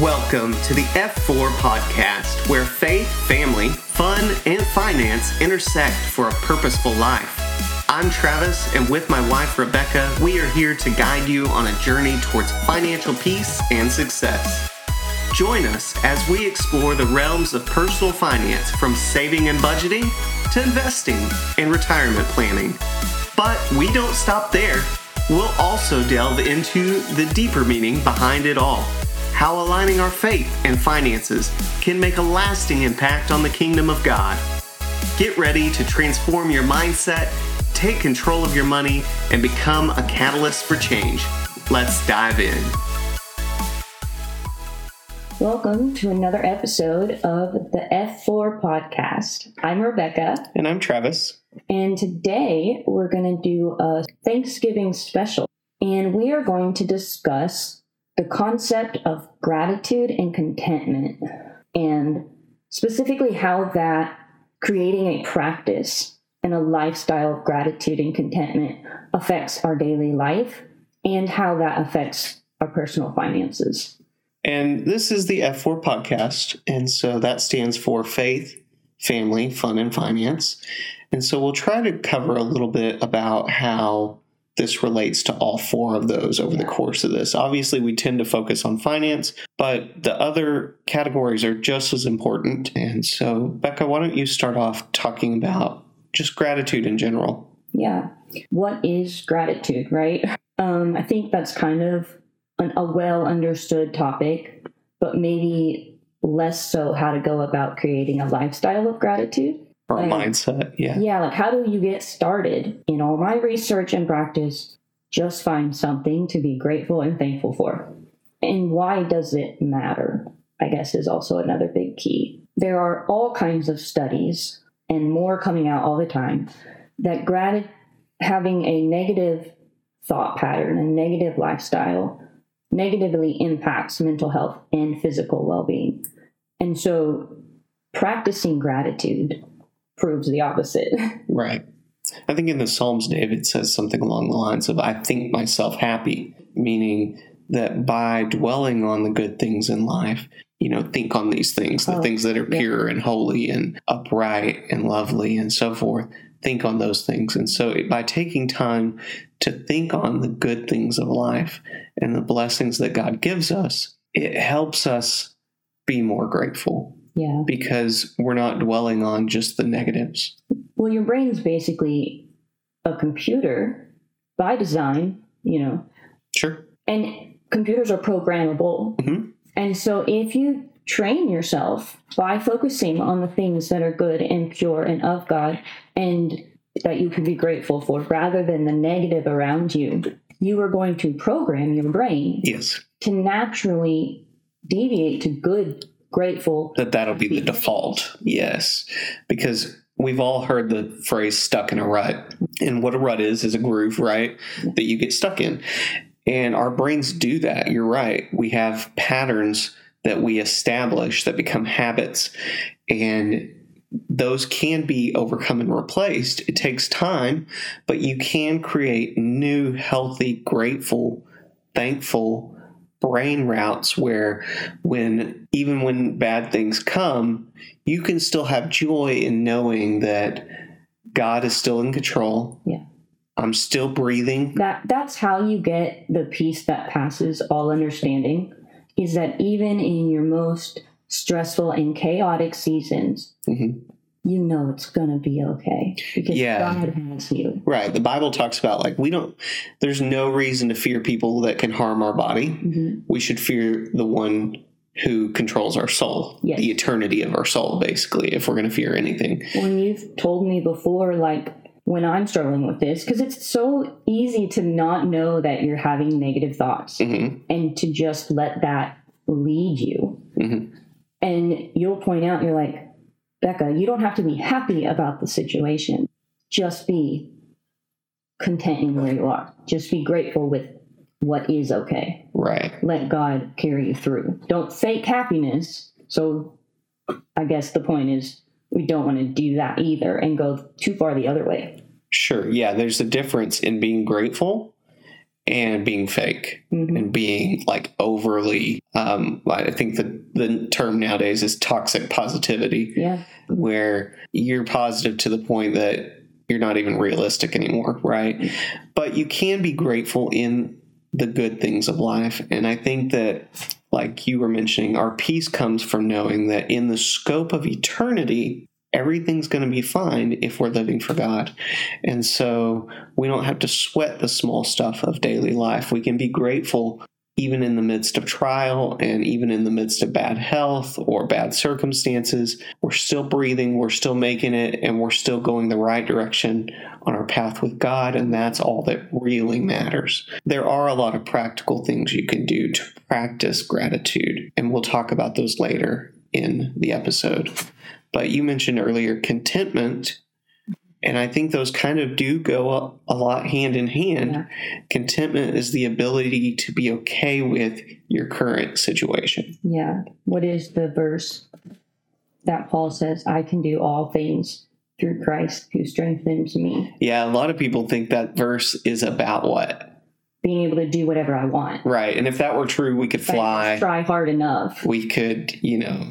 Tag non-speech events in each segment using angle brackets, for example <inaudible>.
Welcome to the F4 podcast, where faith, family, fun, and finance intersect for a purposeful life. I'm Travis, and with my wife Rebecca, we are here to guide you on a journey towards financial peace and success. Join us as we explore the realms of personal finance from saving and budgeting to investing and retirement planning. But we don't stop there. We'll also delve into the deeper meaning behind it all how aligning our faith and finances can make a lasting impact on the kingdom of God. Get ready to transform your mindset, take control of your money, and become a catalyst for change. Let's dive in. Welcome to another episode of the F4 podcast. I'm Rebecca. And I'm Travis. And today we're going to do a Thanksgiving special. And we are going to discuss the concept of gratitude and contentment, and specifically how that creating a practice and a lifestyle of gratitude and contentment affects our daily life and how that affects our personal finances. And this is the F4 podcast. And so that stands for faith, family, fun, and finance. And so we'll try to cover a little bit about how this relates to all four of those over the course of this. Obviously, we tend to focus on finance, but the other categories are just as important. And so, Becca, why don't you start off talking about just gratitude in general? Yeah. What is gratitude, right? Um, I think that's kind of an, a well understood topic, but maybe less so how to go about creating a lifestyle of gratitude or like, mindset. Yeah. Yeah. Like, how do you get started? In all my research and practice, just find something to be grateful and thankful for. And why does it matter? I guess is also another big key. There are all kinds of studies and more coming out all the time that grat- having a negative thought pattern, a negative lifestyle, negatively impacts mental health and physical well being. And so, practicing gratitude proves the opposite. <laughs> Right. I think in the Psalms, David says something along the lines of, I think myself happy, meaning that by dwelling on the good things in life, you know, think on these things, the oh, things that are pure and holy and upright and lovely and so forth. Think on those things. And so by taking time to think on the good things of life and the blessings that God gives us, it helps us be more grateful yeah. Because we're not dwelling on just the negatives. Well, your brain's basically a computer by design, you know. Sure. And computers are programmable. Mm-hmm. And so if you train yourself by focusing on the things that are good and pure and of God and that you can be grateful for rather than the negative around you, you are going to program your brain yes. to naturally deviate to good grateful that that'll be the default. Yes, because we've all heard the phrase stuck in a rut. And what a rut is, is a groove, right? That you get stuck in. And our brains do that. You're right. We have patterns that we establish that become habits. And those can be overcome and replaced. It takes time, but you can create new, healthy, grateful, thankful brain routes where when even when bad things come, you can still have joy in knowing that God is still in control. Yeah. I'm still breathing. That that's how you get the peace that passes all understanding is that even in your most stressful and chaotic seasons, mm-hmm you know it's gonna be okay because yeah. God has you. Right. The Bible talks about like we don't. There's no reason to fear people that can harm our body. Mm-hmm. We should fear the one who controls our soul, yes. the eternity of our soul, basically. If we're gonna fear anything. When you've told me before, like when I'm struggling with this, because it's so easy to not know that you're having negative thoughts mm-hmm. and to just let that lead you. Mm-hmm. And you'll point out, you're like, Becca, you don't have to be happy about the situation. Just be content in where you are. Just be grateful with what is okay. Right. Let God carry you through. Don't fake happiness. So I guess the point is we don't want to do that either and go too far the other way. Sure. Yeah. There's a difference in being grateful and being fake Mhm. and being like overly um I think the the term nowadays is toxic positivity Yeah. where you're positive to the point that you're not even realistic anymore, right? But you can be grateful in the good things of life. And I think that, like you were mentioning, our peace comes from knowing that in the scope of eternity, everything's going to be fine if we're living for God. And so we don't have to sweat the small stuff of daily life. We can be grateful even in the midst of trial and even in the midst of bad health or bad circumstances, we're still breathing, we're still making it, and we're still going the right direction on our path with God. And that's all that really matters. There are a lot of practical things you can do to practice gratitude, and we'll talk about those later in the episode. But you mentioned earlier contentment. And I think those kind of do go a, lot hand in hand. Yeah. Contentment is the ability to be okay with your current situation. Yeah. What is the verse that Paul says, I can do all things through Christ who strengthens me? Yeah, a lot of people think that verse is about what? Being able to do whatever I want. Right. And if that were true, we could fly. Try hard enough. We could, you know,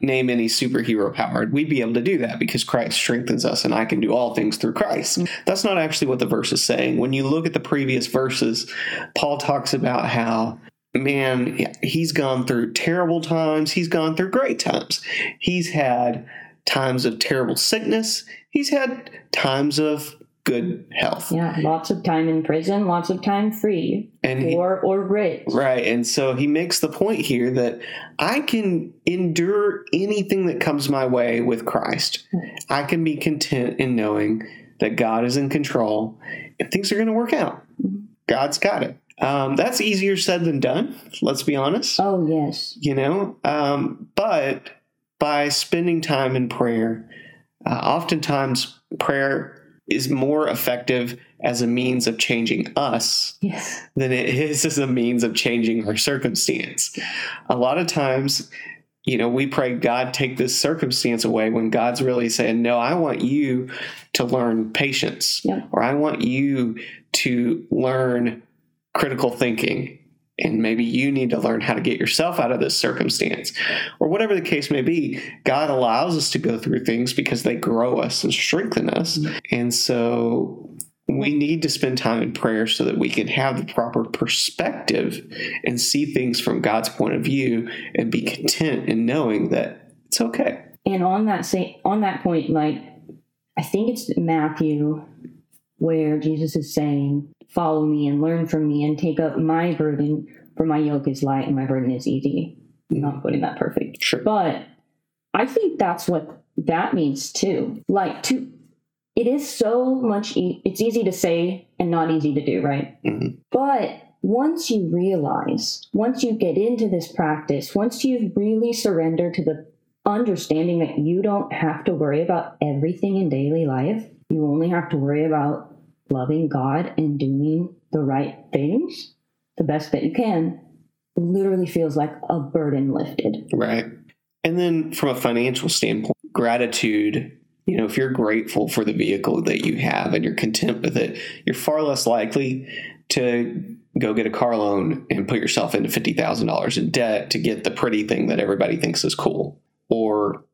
Name any superhero power. We'd be able to do that because Christ strengthens us and I can do all things through Christ. Mm-hmm. That's not actually what the verse is saying. When you look at the previous verses, Paul talks about how man, he's gone through terrible times, he's gone through great times. He's had times of terrible sickness, he's had times of good health. Yeah. Lots of time in prison, lots of time free And he, or, or rich. Right. And so he makes the point here that I can endure anything that comes my way with Christ. I can be content in knowing that God is in control and things are going to work out. God's got it. Um, that's easier said than done, let's be honest. Oh, yes. You know, um, but by spending time in prayer, uh, oftentimes prayer is more effective as a means of changing us Yes. than it is as a means of changing our circumstance. A lot of times, you know, we pray, God, take this circumstance away when God's really saying, No, I want you to learn patience, Yeah. or I want you to learn critical thinking. And maybe you need to learn how to get yourself out of this circumstance, or whatever the case may be. God allows us to go through things because they grow us and strengthen us. And so we need to spend time in prayer so that we can have the proper perspective and see things from God's point of view and be content in knowing that it's okay. And on that same on that point, like I think it's Matthew where Jesus is saying, Follow me and learn from me and take up my burden, for my yoke is light and my burden is easy. I'm not putting that perfect. Sure. But I think that's what that means too. Like to it is so much e- it's easy to say and not easy to do, right? Mhm. But once you realize, once you get into this practice, once you really surrender to the understanding that you don't have to worry about everything in daily life, you only have to worry about loving God and doing the right things the best that you can, literally feels like a burden lifted. Right. And then from a financial standpoint, gratitude, you know, if you're grateful for the vehicle that you have and you're content with it, you're far less likely to go get a car loan and put yourself into $50,000 in debt to get the pretty thing that everybody thinks is cool. Or,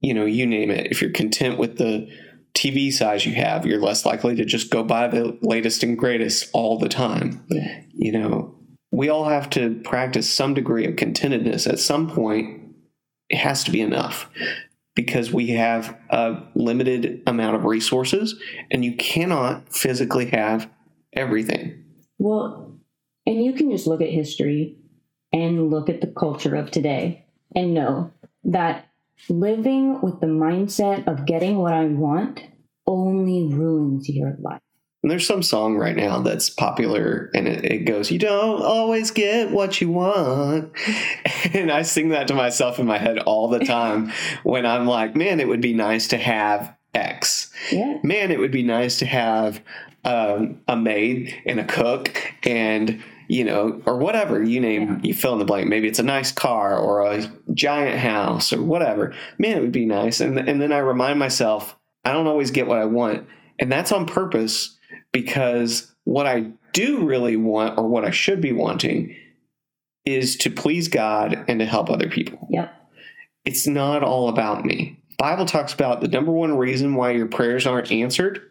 you know, you name it. If you're content with the TV size you have, you're less likely to just go buy the latest and greatest all the time. Yeah. You know, we all have to practice some degree of contentedness at some point. It has to be enough because we have a limited amount of resources and you cannot physically have everything. Well, and you can just look at history and look at the culture of today and know that living with the mindset of getting what I want only ruins your life. And there's some song right now that's popular and it, it goes, You don't always get what you want. <laughs> And I sing that to myself in my head all the time <laughs> when I'm like, Man, it would be nice to have X. Yeah. Man, it would be nice to have um, a maid and a cook and you know, or whatever you name, you fill in the blank. Maybe it's a nice car or a giant house or whatever. Man, it would be nice. And and then I remind myself, I don't always get what I want, and that's on purpose because what I do really want or what I should be wanting is to please God and to help other people. Yep. It's not all about me. Bible talks about the number one reason why your prayers aren't answered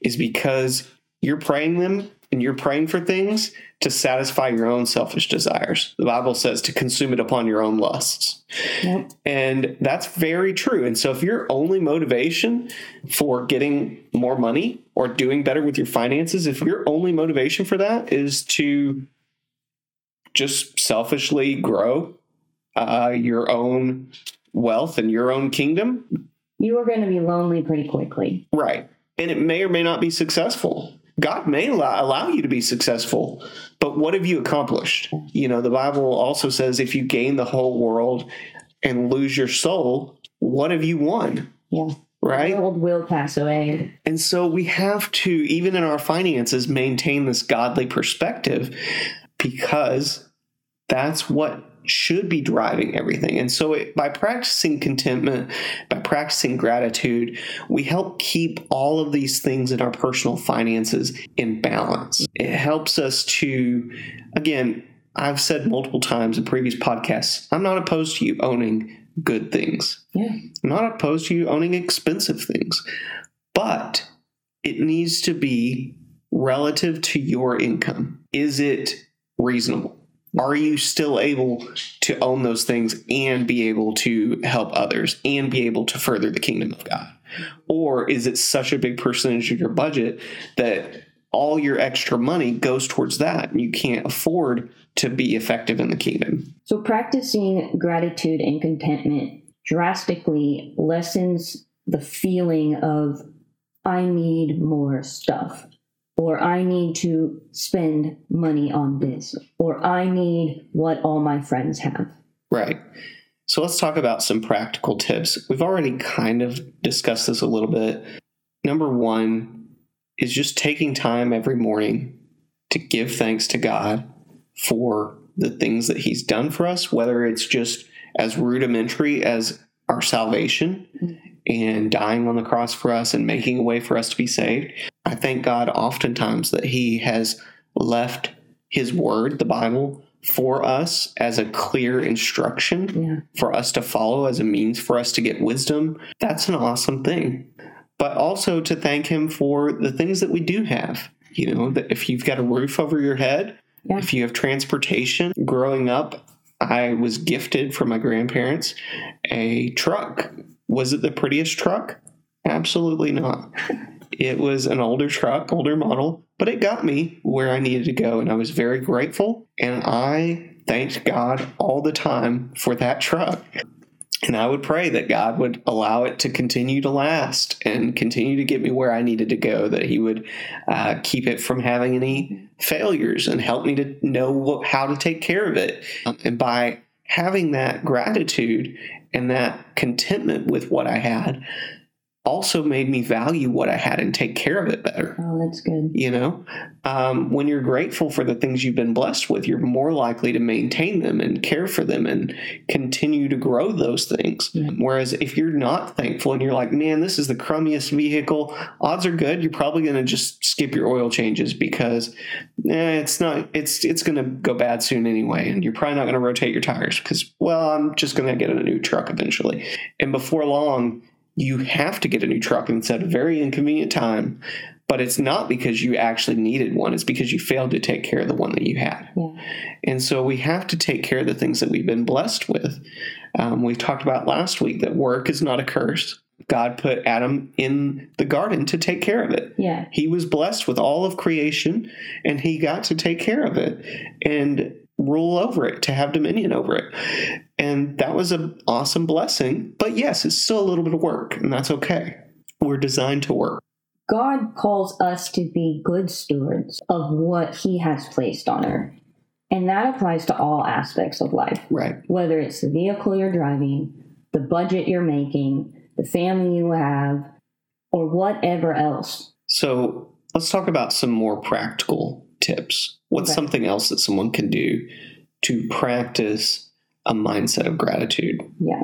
is because you're praying them and you're praying for things to satisfy your own selfish desires. The Bible says to consume it upon your own lusts. Yep. And that's very true. And so if your only motivation for getting more money or doing better with your finances, if your only motivation for that is to just selfishly grow uh, your own wealth and your own kingdom, You are going to be lonely pretty quickly. right. And it may or may not be successful. God may allow, you to be successful, but what have you accomplished? You know, the Bible also says if you gain the whole world and lose your soul, what have you won? Yeah. Right? The world will pass away. And so we have to, even in our finances, maintain this godly perspective because that's what should be driving everything. And so it, by practicing contentment, by practicing gratitude, we help keep all of these things in our personal finances in balance. It helps us to, again, I've said multiple times in previous podcasts, I'm not opposed to you owning good things. Yeah. I'm not opposed to you owning expensive things, but it needs to be relative to your income. Is it reasonable? Are you still able to own those things and be able to help others and be able to further the kingdom of God? Or is it such a big percentage of your budget that all your extra money goes towards that and you can't afford to be effective in the kingdom? So, practicing gratitude and contentment drastically lessens the feeling of, I need more stuff, or I need to spend money on this, or I need what all my friends have. Right. So let's talk about some practical tips. We've already kind of discussed this a little bit. Number one is just taking time every morning to give thanks to God for the things that He's done for us, whether it's just as rudimentary as our salvation and dying on the cross for us and making a way for us to be saved. I thank God oftentimes that He has left His Word, the Bible, for us as a clear instruction Yeah. for us to follow as a means for us to get wisdom. That's an awesome thing. But also to thank Him for the things that we do have. You know, that if you've got a roof over your head, Yeah. if you have transportation, growing up, I was gifted from my grandparents a truck. Was it the prettiest truck? Absolutely not. <laughs> It was an older truck, older model, but it got me where I needed to go. And I was very grateful. And I thanked God all the time for that truck. And I would pray that God would allow it to continue to last and continue to get me where I needed to go, that He would uh, keep it from having any failures and help me to know what, how to take care of it. Um, and by having that gratitude and that contentment with what I had, also made me value what I had and take care of it better. Oh, that's good. You know, um, when you're grateful for the things you've been blessed with, you're more likely to maintain them and care for them and continue to grow those things. Yeah. Whereas if you're not thankful and you're like, man, this is the crummiest vehicle, odds are good you're probably going to just skip your oil changes because eh, it's not, it's it's going to go bad soon anyway, and you're probably not going to rotate your tires because, well, I'm just going to get a new truck eventually, and before long you have to get a new truck and it's at a very inconvenient time but it's not because you actually needed one. It's because you failed to take care of the one that you had. Yeah. and so we have to take care of the things that we've been blessed with. Um, we talked about last week that work is not a curse. God put adam in the garden to take care of it. Yeah. he was blessed with all of creation and he got to take care of it. And rule over it to have dominion over it and that was an awesome blessing but yes it's still a little bit of work and that's okay we're designed to work God calls us to be good stewards of what He has placed on earth. And that applies to all aspects of life, right whether it's the vehicle you're driving, the budget you're making, the family you have, or whatever else. so let's talk about some more practical tips what's Okay. something else that someone can do to practice a mindset of gratitude Yeah.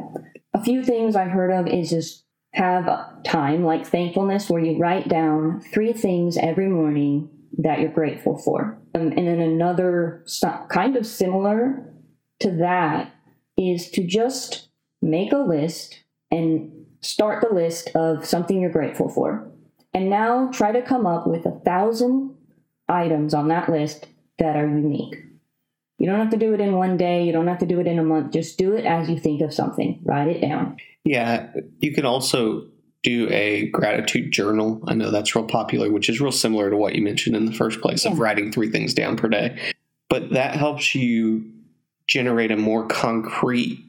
A few things I've heard of is just have time like thankfulness where you write down three things every morning that you're grateful for. Um, and then another kind of similar to that is to just make a list and start the list of something you're grateful for. And now try to come up with a thousand items on that list that are unique. You don't have to do it in one day, you don't have to do it in a month. Just do it as you think of something. Write it down. Yeah, you can also do a gratitude journal. I know that's real popular, which is real similar to what you mentioned in the first place of writing three things down per day. But that helps you generate a more concrete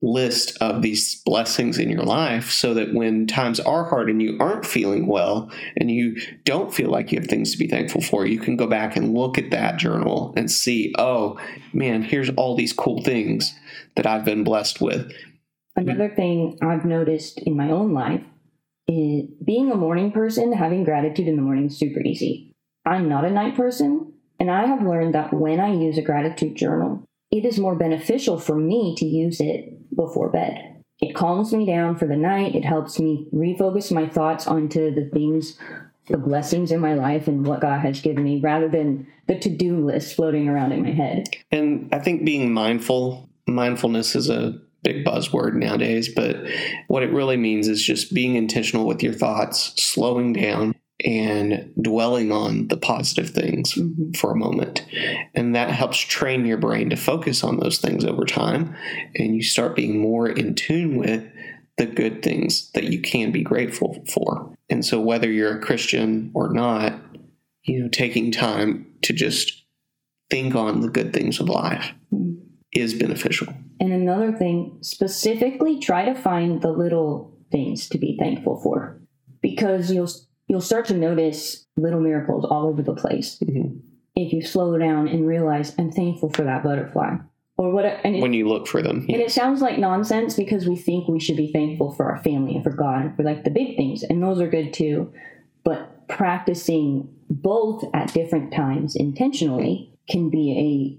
list of these blessings in your life so that when times are hard and you aren't feeling well and you don't feel like you have things to be thankful for, you can go back and look at that journal and see, oh man, here's all these cool things that I've been blessed with. Another thing I've noticed in my own life is being a morning person, having gratitude in the morning is super easy. I'm not a night person, and I have learned that when I use a gratitude journal, it is more beneficial for me to use it before bed. It calms me down for the night. It helps me refocus my thoughts onto the things, the blessings in my life and what God has given me rather than the to do list floating around in my head. And I think being mindful, mindfulness is a big buzzword nowadays, but what it really means is just being intentional with your thoughts, slowing down, and dwelling on the positive things Mhm. for a moment. And that helps train your brain to focus on those things over time. And you start being more in tune with the good things that you can be grateful for. And so, whether you're a Christian or not, you know, taking time to just think on the good things of life Mhm. is beneficial. And another thing, specifically try to find the little things to be thankful for because you'll you'll start to notice little miracles all over the place Mhm. if you slow down and realize I'm thankful for that butterfly or what and it, When you look for them, and it sounds like nonsense because we think we should be thankful for our family and for God and for like the big things and those are good too but practicing both at different times intentionally can be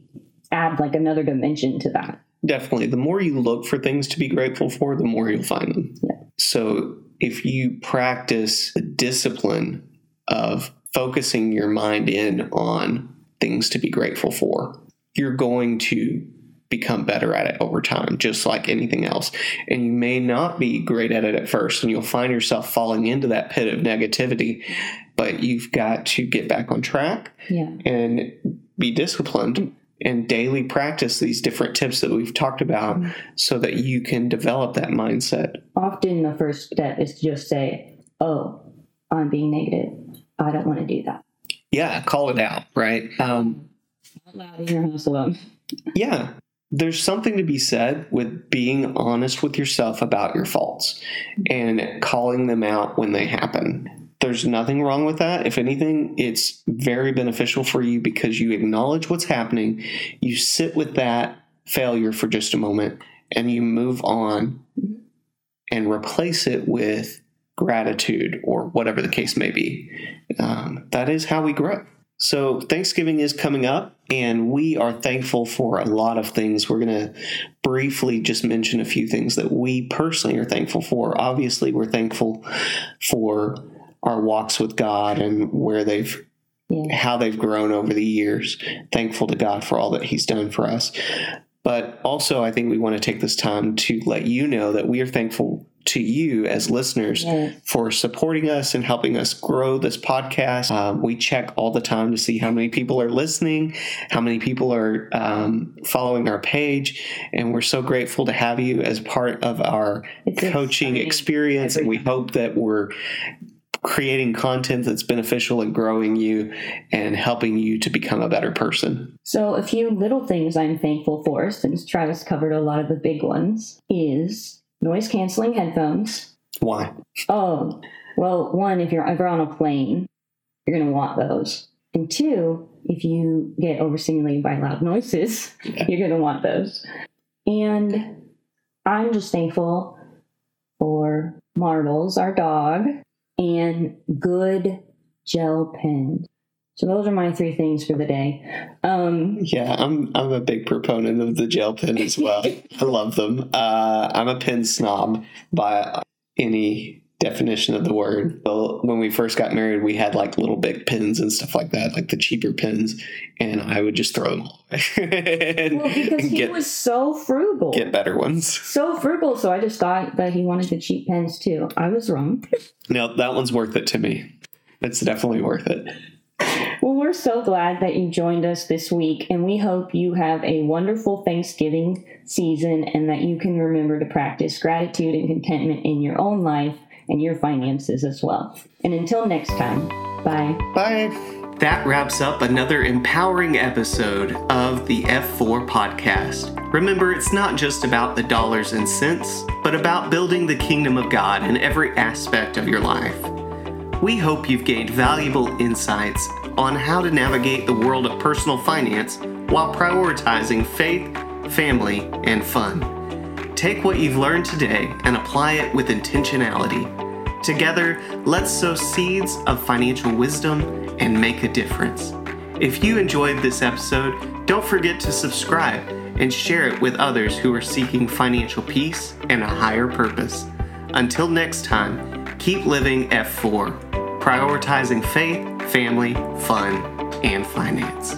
a add like another dimension to that definitely the more you look for things to be grateful for the more you'll find them Yeah. so if you practice the discipline of focusing your mind in on things to be grateful for you're going to become better at it over time just like anything else. And you may not be great at it at first and you'll find yourself falling into that pit of negativity but you've got to get back on track yeah. and be disciplined and daily practice these different tips that we've talked about mm-hmm. so that you can develop that mindset. often first step is to just say, "Oh, I'm being negative. I don't want to do that." Yeah, call it out, right? Um, Out loud in your house alone. yeah, there's something to be said with being honest with yourself about your faults and calling them out when they happen. There's nothing wrong with that. If anything, it's very beneficial for you because you acknowledge what's happening, you sit with that failure for just a moment, and you move on and replace it with gratitude or whatever the case may be. Um, that is how we grow. So, Thanksgiving is coming up, and we are thankful for a lot of things. We're going to briefly just mention a few things that we personally are thankful for. Obviously, we're thankful for our walks with God and where they've Yeah. how they've grown over the years. Thankful to God for all that He's done for us. But also, I think we want to take this time to let you know that we are thankful to you as listeners Yes. for supporting us and helping us grow this podcast. Um, we check all the time to see how many people are listening, how many people are um, following our page, and we're so grateful to have you as part of our It's coaching exciting experience. And we hope that we're creating content that's beneficial and growing you and helping you to become a better person. So, a few little things I'm thankful for, since Travis covered a lot of the big ones, is noise canceling headphones. Why? Oh, well, one, if you're ever on a plane, you're going to want those. And two, if you get overstimulated by loud noises, Yeah. you're going to want those. And I'm just thankful for Marbles, our dog, and good gel pens. So those are my three things for the day. Um, Yeah, I'm I'm a big proponent of the gel pen as well. <laughs> I love them. Uh, I'm a pen snob by any definition of the word. Well, when we first got married, we had like little Bic pins and stuff like that, like the cheaper pins, and I would just throw them all away. <laughs> and, Well, because he get, was so frugal. get better ones. so frugal, so I just thought that he wanted the cheap pens too. I was wrong. No, that one's worth it to me. It's definitely worth it. Well, we're so glad that you joined us this week, and we hope you have a wonderful Thanksgiving season and that you can remember to practice gratitude and contentment in your own life and your finances as well. And until next time, bye. Bye. That wraps up another empowering episode of the F4 podcast. Remember, it's not just about the dollars and cents, but about building the kingdom of God in every aspect of your life. We hope you've gained valuable insights on how to navigate the world of personal finance while prioritizing faith, family, and fun. Take what you've learned today and apply it with intentionality. Together, let's sow seeds of financial wisdom and make a difference. If you enjoyed this episode, don't forget to subscribe and share it with others who are seeking financial peace and a higher purpose. Until next time, keep living F4, prioritizing faith, family, fun, and finance.